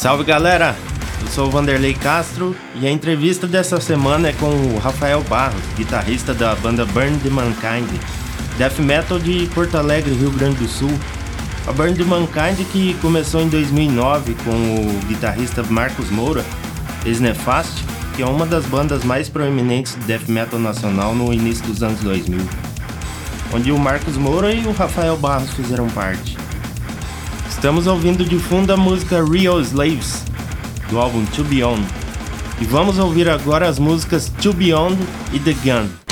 Salve galera, eu sou o Vanderlei Castro e a entrevista dessa semana é com o Rafael Barros, guitarrista da banda Burn the Mankind, death metal de Porto Alegre, Rio Grande do Sul. A Burn the Mankind que começou em 2009 com o guitarrista Marcos Moura, ex-Nefast, que é uma das bandas mais proeminentes de death metal nacional no início dos anos 2000, onde o Marcos Moura e o Rafael Barros fizeram parte. Estamos ouvindo de fundo a música Real Slaves, do álbum To Beyond. E vamos ouvir agora as músicas To Beyond e The Gun.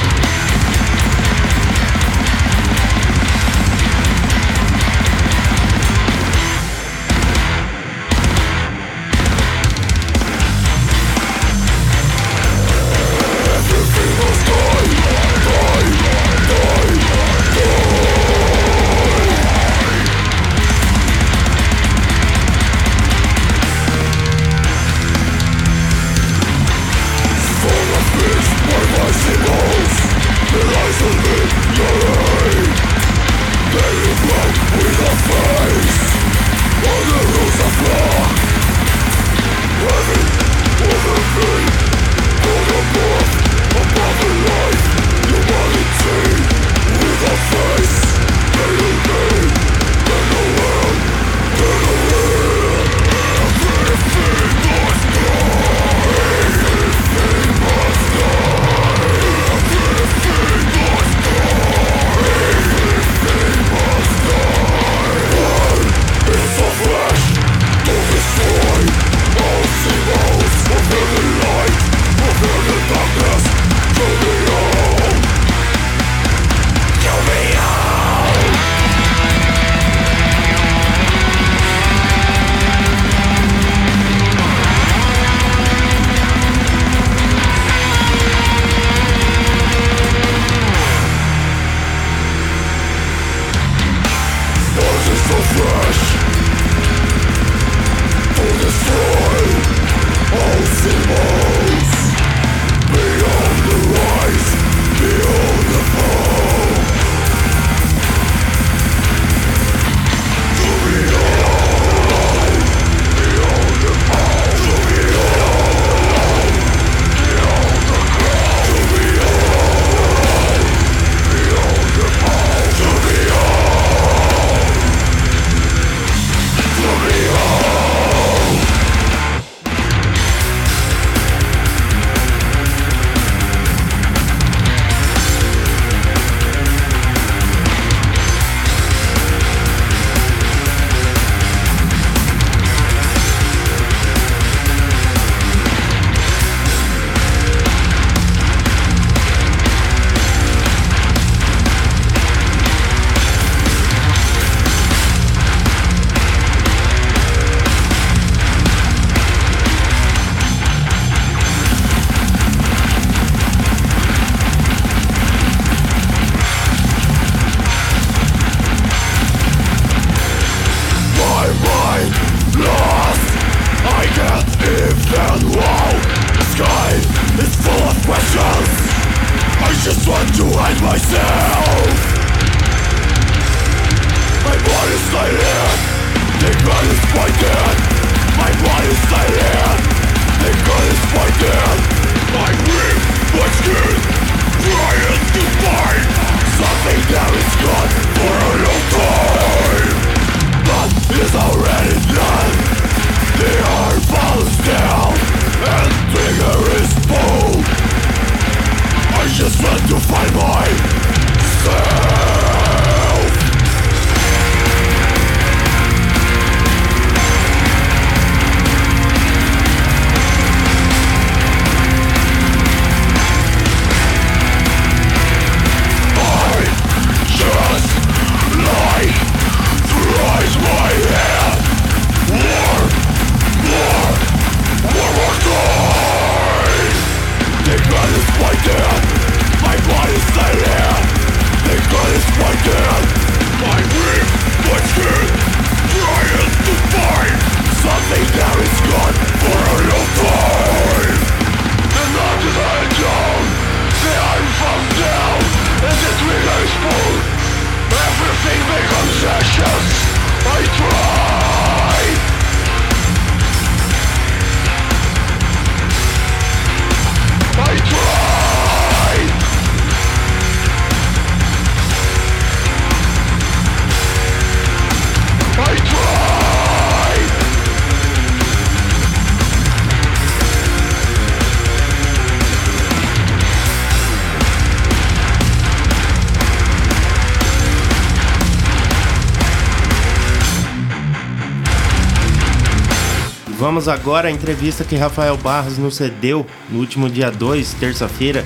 Vamos agora à entrevista que Rafael Barros nos cedeu no último dia 2, terça-feira,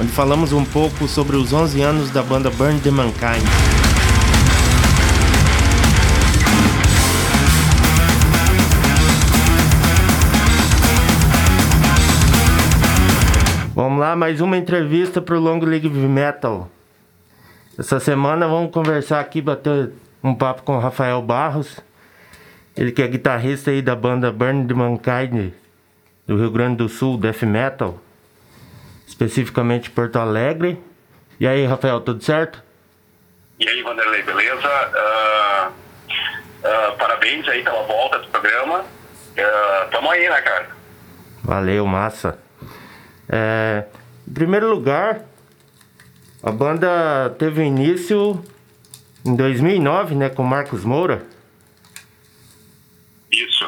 onde falamos um pouco sobre os 11 anos da banda Burn the Mankind. Vamos lá, mais uma entrevista para o Long League Metal. Essa semana vamos conversar aqui, bater um papo com o Rafael Barros. Ele que é guitarrista aí da banda Burn the Mankind do Rio Grande do Sul, Death Metal, especificamente Porto Alegre. E aí, Rafael, tudo certo? E aí, Vanderlei, beleza? Uh, uh, parabéns aí pela volta do programa. Uh, tamo aí, né, cara? Valeu, massa. É, em primeiro lugar, a banda teve início em 2009, né, com Marcos Moura. Isso.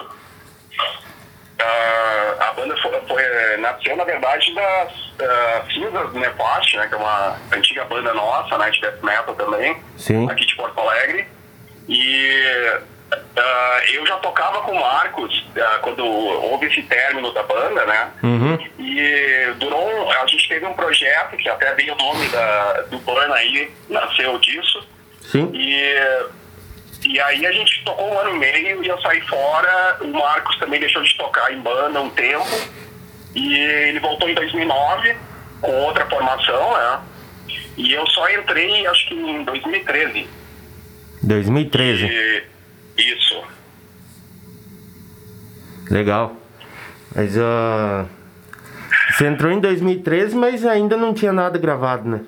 Uh, a banda foi, foi, nasceu, na verdade, das uh, Cinzas do Nefast, né, que é uma antiga banda nossa, né, de death metal também, Sim. aqui de Porto Alegre. E uh, eu já tocava com o Marcos quando houve esse término da banda, né? Uhum. E durou um, a gente teve um projeto que até veio o nome da, do Burn aí, nasceu disso. Sim. E, e aí a gente tocou um ano e meio e eu saí fora. O Marcos também deixou de tocar em banda um tempo. E ele voltou em 2009 com outra formação, né? E eu só entrei, acho que em 2013. 2013. E, isso. Legal. Mas uh, você entrou em 2013, mas ainda não tinha nada gravado, né?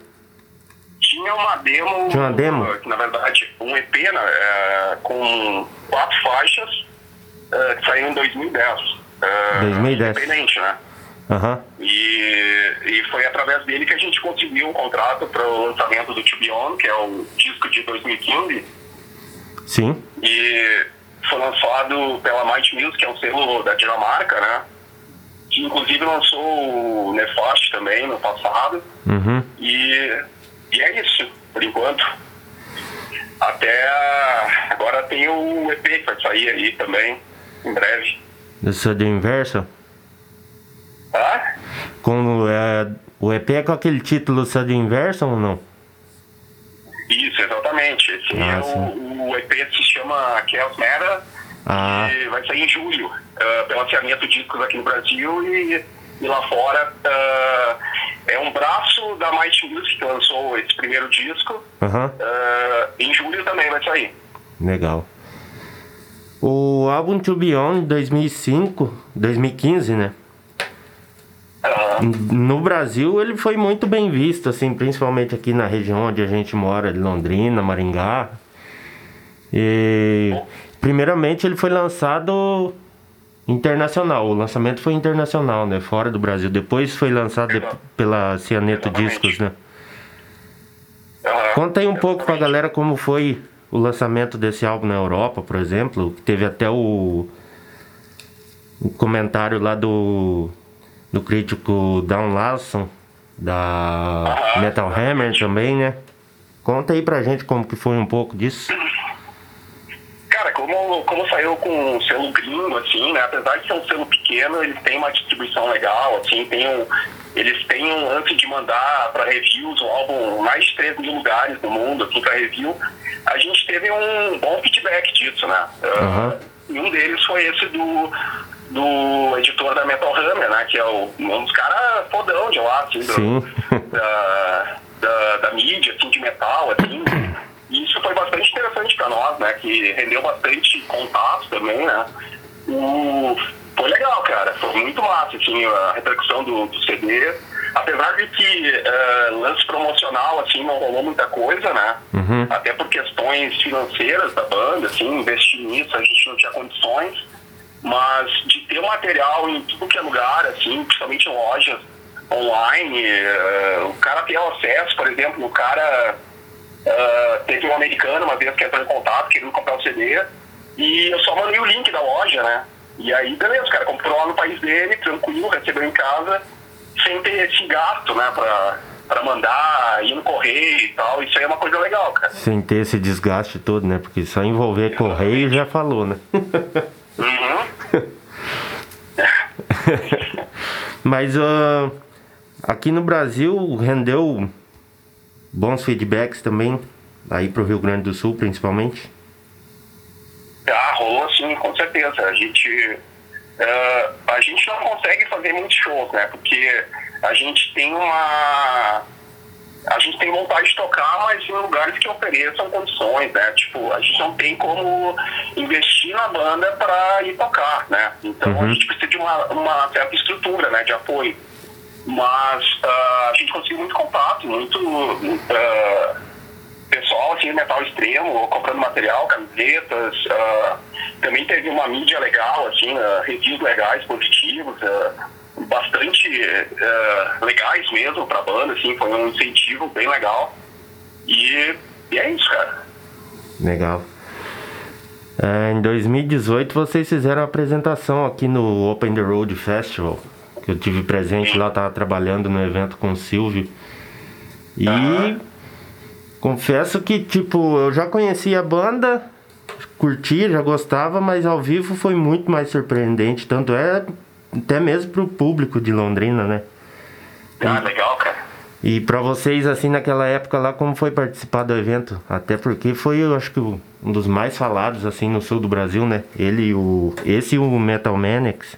Tinha uma demo. Tinha uma demo? Na verdade, um EP né, é, com quatro faixas é, que saiu em 2010. É, 2010. Independente, né? Aham. E, e foi através dele que a gente conseguiu um contrato para o lançamento do To Be On, que é o disco de 2015. Sim. E foi lançado pela Might Music, que é um selo da Dinamarca, né? Que inclusive lançou o Nefast também no passado. Uhum. E, e é isso, por enquanto. Até agora tem o EP que vai sair aí também, em breve. Do Sudden Inverso? Tá? Com, é, o EP é com aquele título Sudden Inverso ou não? Isso, exatamente. Esse Ah, é o, o EP se chama Chaos Mera Ah. e vai sair em julho, ah, pela Cianeto Discos aqui no Brasil e, e lá fora. ah, é um braço da Might Music que lançou esse primeiro disco. Aham. ah, em julho também vai sair. Legal. O álbum To Be On de 2005, 2015, né? No Brasil ele foi muito bem visto, assim, principalmente aqui na região onde a gente mora, de Londrina, Maringá. E primeiramente ele foi lançado internacional, o lançamento foi internacional, né? Fora do Brasil. Depois foi lançado de- pela Cianeto. Discos, né? Conta aí um pouco pra galera como foi o lançamento desse álbum na Europa, por exemplo. que Teve até o, o comentário lá do, do crítico Dan Lawson, da. Metal Hammer também, né? Conta aí pra gente como que foi um pouco disso. Cara, como, como saiu com um selo gringo, assim, né? Apesar de ser um selo pequeno, eles têm uma distribuição legal, assim, tem um, eles têm um lance de mandar para reviews o álbum mais de 3 mil lugares no mundo, assim, para review. A gente teve um bom feedback disso, né? Ah, Aham. E um deles foi esse do, do editor da Metal Hammer, né? Que é o, um dos caras fodão de lá, assim, do, da, da, da mídia, assim, de metal, assim. E isso foi bastante interessante para nós, né? Que rendeu bastante contato também, né? O, foi legal, cara. Foi muito massa, assim, a repercussão do, do CD. Apesar de que eh, lance promocional, assim, não rolou muita coisa, né? Uhum. Até por questões financeiras da banda, assim, investir nisso, a gente não tinha condições. Mas de ter material em tudo que é lugar, assim, principalmente em lojas online, eh, o cara ter acesso, por exemplo, o cara eh, teve um americano uma vez que entrou em contato, querendo comprar o CD, e eu só mandei o link da loja, né? E aí, beleza, o cara comprou lá no país dele, tranquilo, recebeu em casa, sem ter esse gasto, né, pra, pra mandar, ir no correio e tal. Isso aí é uma coisa legal, cara. Sem ter esse desgaste todo, né? Porque só envolver correio já falou, né? Uhum. Mas uh, aqui no Brasil rendeu bons feedbacks também, aí pro Rio Grande do Sul principalmente? Ah, rolou sim, com certeza. A gente, uh, a gente não consegue fazer muitos shows, né? Porque a gente tem uma. A gente tem vontade de tocar, mas em lugares que ofereçam condições, né? Tipo, a gente não tem como investir na banda para ir tocar, né? Então uhum. a gente precisa de uma, uma certa estrutura, né? De apoio. Mas uh, a gente conseguiu muito contato, muito. Uh, pessoal assim, metal extremo, comprando material, camisetas. Uh, também teve uma mídia legal, assim, reviews legais, positivos, bastante uh, legais mesmo pra banda, assim, foi um incentivo bem legal. E, e é isso, cara. Legal. É, em 2018 vocês fizeram a apresentação aqui no Open the Road Festival, que eu tive presente Sim. lá, tava trabalhando no evento com o Silvio. E Confesso que, tipo, eu já conhecia a banda, curtia, já gostava, mas ao vivo foi muito mais surpreendente. Tanto é até mesmo pro público de Londrina, né? Ah, legal, cara. E para vocês, assim, naquela época lá, como foi participar do evento? Até porque foi, eu acho que, um dos mais falados, assim, no sul do Brasil, né? Ele o... Esse e o Metal Manix.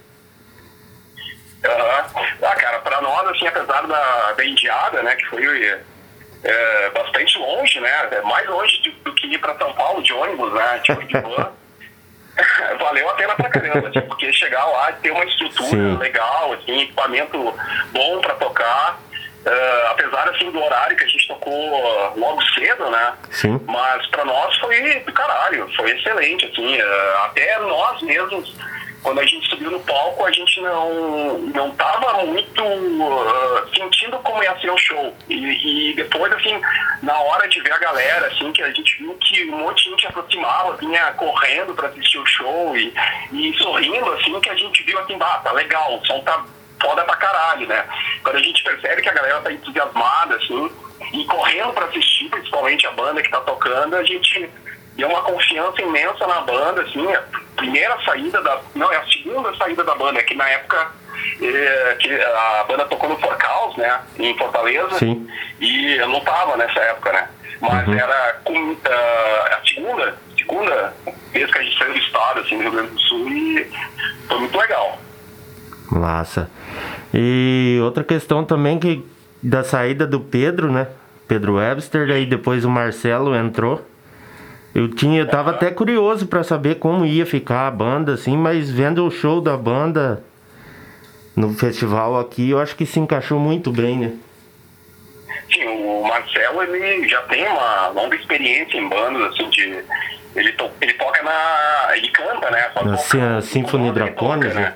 Aham. Ah, cara, pra nós, assim, apesar da, da indiada, né, que foi é, bastante longe, né? É mais longe do, do que ir para São Paulo de ônibus, né? Tipo, de van. Valeu a pena pra caramba, assim, porque chegar lá e ter uma estrutura Sim. legal, assim, equipamento bom para tocar. Uh, apesar assim do horário que a gente tocou logo cedo, né? Sim. Mas para nós foi do caralho, foi excelente, assim, uh, até nós mesmos quando a gente subiu no palco, a gente não não tava muito uh, sentindo como ia ser o show. E, e, depois, assim, na hora de ver a galera, assim, que a gente viu que um monte de gente aproximava, vinha correndo para assistir o show e, e sorrindo, assim, que a gente viu assim, ah, tá legal, o som tá foda pra caralho, né? Quando a gente percebe que a galera tá entusiasmada, assim, e correndo para assistir, principalmente a banda que tá tocando, a gente deu uma confiança imensa na banda, assim, a primeira saída da. Não, é a segunda saída da banda, que na época é, que a banda tocou no Forcaus, né? Em Fortaleza. Sim. E eu não tava nessa época, né? Mas uhum. era com, uh, a segunda, segunda vez que a gente saiu do estado, assim, no Rio Grande do Sul, e foi muito legal. Massa. E outra questão também que da saída do Pedro, né? Pedro Webster, aí depois o Marcelo entrou. Eu tinha, eu tava até curioso para saber como ia ficar a banda, assim, mas vendo o show da banda no festival aqui, eu acho que se encaixou muito bem, né? Sim, o Marcelo, ele já tem uma longa experiência em bandas, assim, de... Ele, to, ele toca na... ele canta, né? Na Symphony Draconis, né?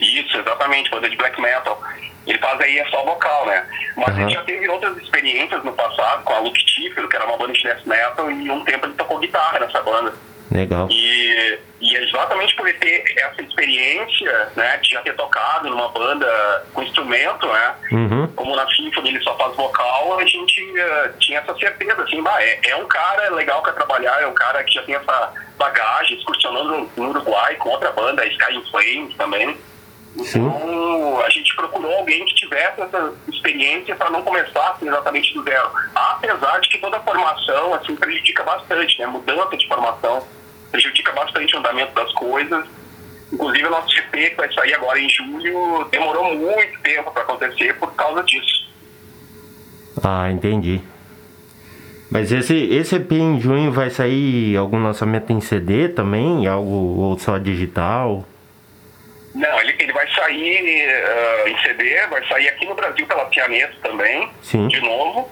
Isso, exatamente, banda de black metal. Ele faz aí é só vocal, né? Mas uhum. ele já teve outras experiências no passado com a Luke Tífero, que era uma banda de death metal, e um tempo ele tocou guitarra nessa banda. Legal. E, e é exatamente por ele ter essa experiência, né, de já ter tocado numa banda com instrumento, né, uhum. como na Symphony ele só faz vocal, a gente uh, tinha essa certeza, assim, bah, é, é um cara legal para trabalhar, é um cara que já tem essa bagagem, excursionando no Uruguai com outra banda, Sky in Flames também. Então, a gente procurou alguém que tivesse essa experiência para não começar assim, exatamente do zero. Apesar de que toda formação assim, prejudica bastante, né? Mudança de formação prejudica bastante o andamento das coisas. Inclusive, o nosso GP, que vai sair agora em julho, demorou muito tempo para acontecer por causa disso. Ah, entendi. Mas esse, esse EP em junho vai sair algum lançamento em CD também? Algo ou só digital? Ele, vai sair uh, em CD, vai sair aqui no Brasil pela Cianeto também, Sim. de novo.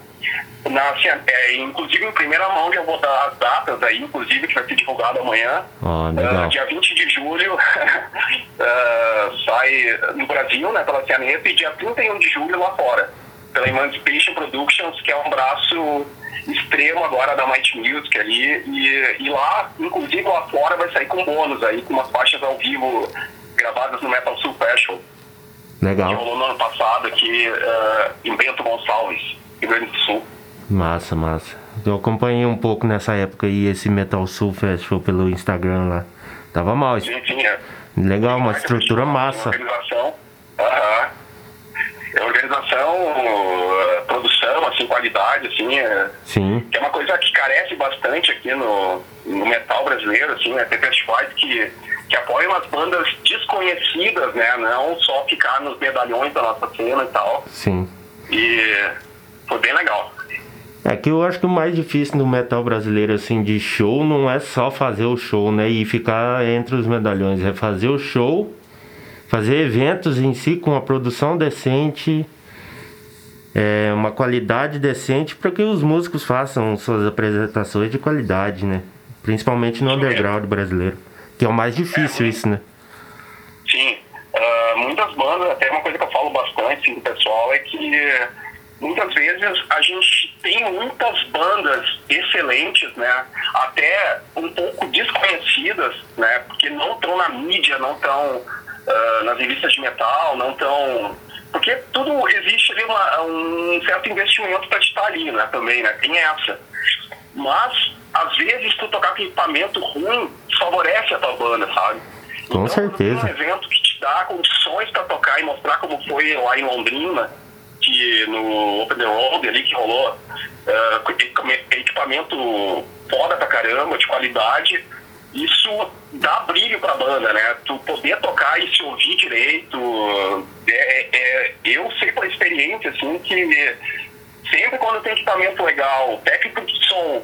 Na, é, inclusive em primeira mão já vou dar as datas aí, inclusive, que vai ser divulgado amanhã. Oh, uh, dia 20 de julho uh, sai no Brasil, né, pela Cianeto, e dia 31 de julho lá fora, pela Emancipation Productions, que é um braço extremo agora da Might Music ali, e, e lá, inclusive lá fora, vai sair com bônus aí, com umas faixas ao vivo gravadas no Metal Sul Festival. Legal. Que rolou no ano passado aqui uh, em Bento Gonçalves, Rio Grande do Sul. Massa, massa. Eu acompanhei um pouco nessa época aí esse Metal Sul Festival pelo Instagram lá. Tava mal. Sim, sim, é. Legal, uma estrutura massa. Organização. Uh, produção, assim, qualidade, assim, é, Sim. que é uma coisa que carece bastante aqui no, no metal brasileiro, assim, né? Tem festivais que, que apoiam as bandas desconhecidas, né? Não só ficar nos medalhões da nossa cena e tal. Sim. E foi bem legal. É que eu acho que o mais difícil no metal brasileiro, assim, de show, não é só fazer o show, né? E ficar entre os medalhões. É fazer o show, fazer eventos em si com uma produção decente, é, uma qualidade decente para que os músicos façam suas apresentações de qualidade, né? Principalmente no underground brasileiro. Que é o mais difícil isso, né? Sim. Uh, muitas bandas, até uma coisa que eu falo bastante do pessoal é que muitas vezes a gente tem muitas bandas excelentes, né? Até um pouco desconhecidas, né? Porque não estão na mídia, não estão uh, nas revistas de metal, não estão. Porque tudo existe ali uma, um certo investimento para estar ali, né? Também, né? Tem essa. Mas, às vezes, tu tocar com equipamento ruim favorece a tua banda, sabe? Com então, certeza. Um evento que te dá condições para tocar e mostrar como foi lá em Londrina, que no Open the Road ali que rolou uh, equipamento foda pra caramba, de qualidade, isso dá brilho pra banda, né? Tu poder tocar e se ouvir direito. É, é, eu sei por experiência, assim, que sempre quando tem equipamento legal, técnico de som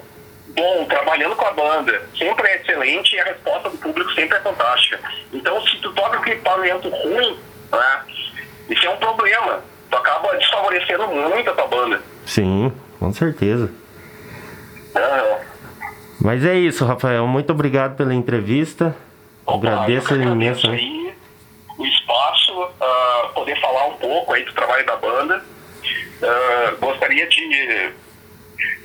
bom, trabalhando com a banda, sempre é excelente e a resposta do público sempre é fantástica. Então, se tu toca com equipamento ruim, né, isso é um problema. Tu acaba desfavorecendo muito a tua banda. Sim, com certeza. Uhum. Mas é isso, Rafael. Muito obrigado pela entrevista. Opa, agradeço imensamente. aí o espaço, uh, poder falar um pouco aí do trabalho da banda. Uh, gostaria de.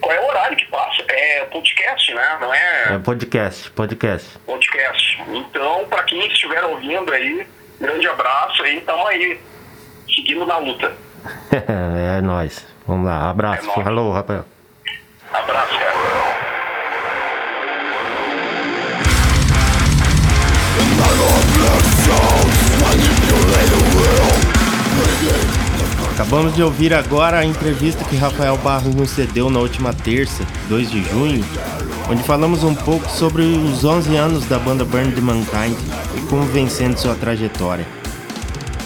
Qual é o horário que passa? É podcast, né? Não é, É podcast, podcast. podcast. Então, para quem estiver ouvindo aí, grande abraço aí, tamo aí, seguindo na luta. é nóis. Vamos lá, abraço. É. Falou, Rafael. Abraço, Acabamos de ouvir agora a entrevista que Rafael Barros nos cedeu na última terça, 2 de junho, onde falamos um pouco sobre os 11 anos da banda Burn the Mankind e como vem sendo sua trajetória.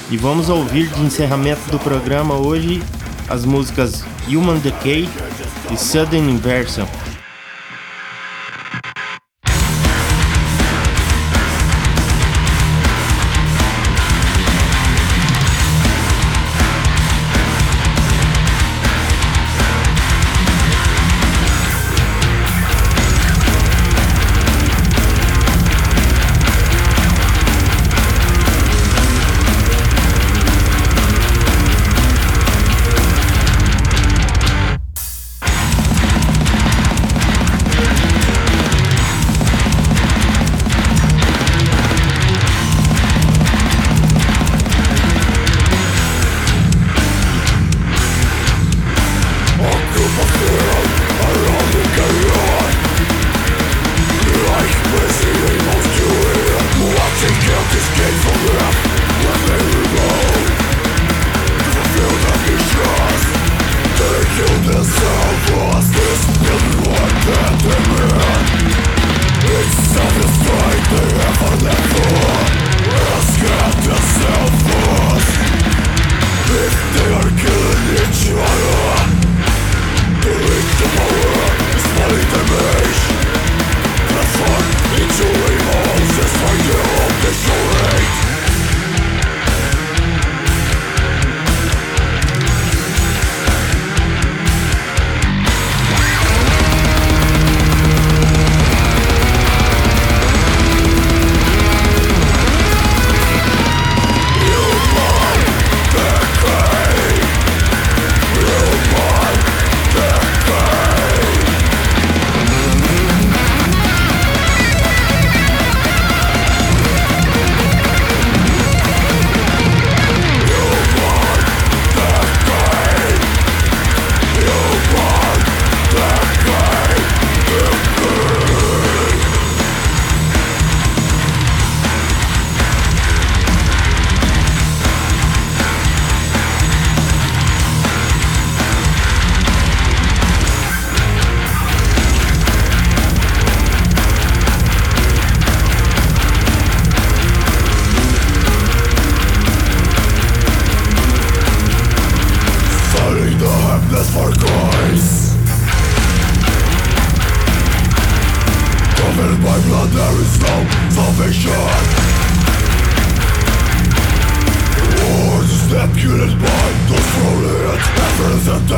E vamos ouvir de encerramento do programa hoje as músicas Human Decay e Sudden Inversion.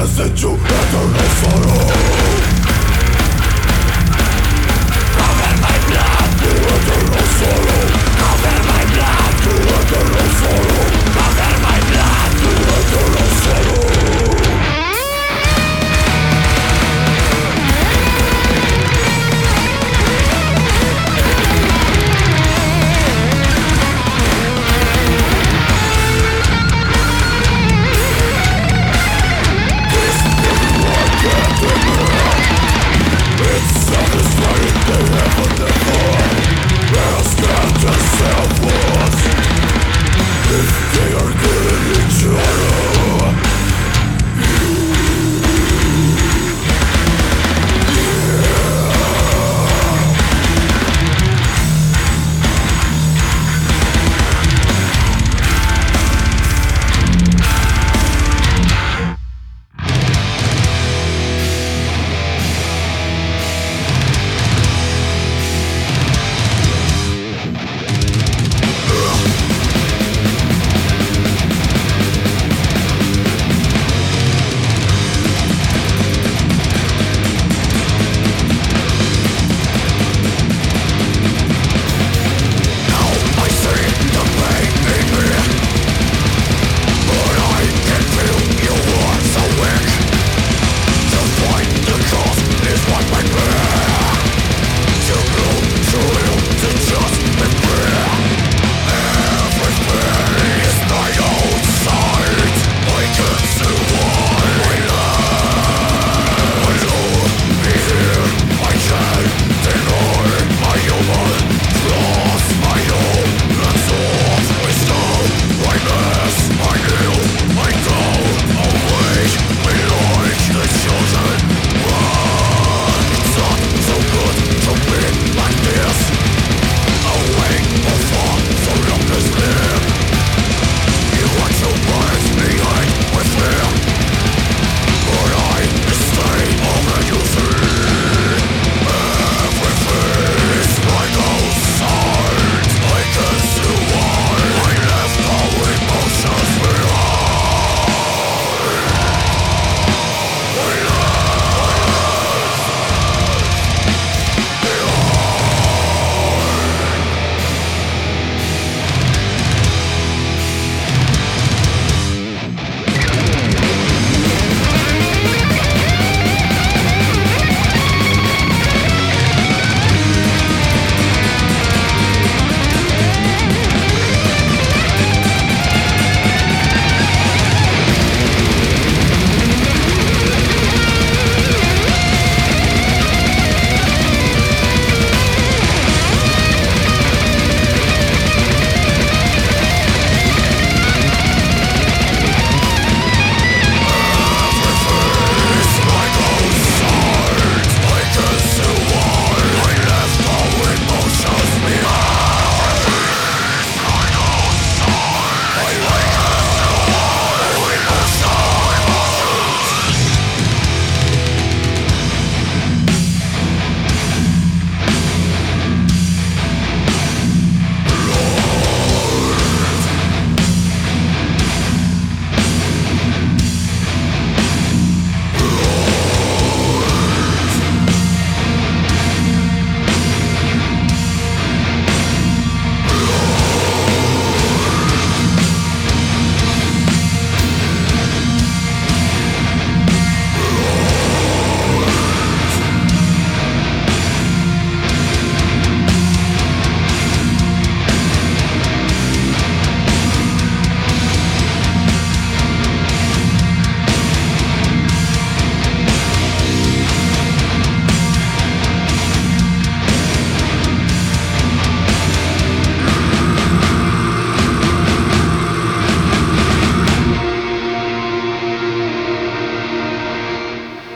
Zniszczył, ja to nie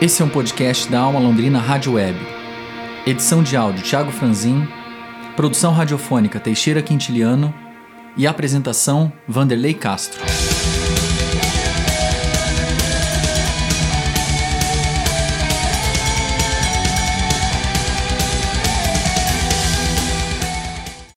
Esse é um podcast da Alma Londrina Rádio Web. Edição de áudio Thiago Franzin, produção radiofônica Teixeira Quintiliano e apresentação Vanderlei Castro.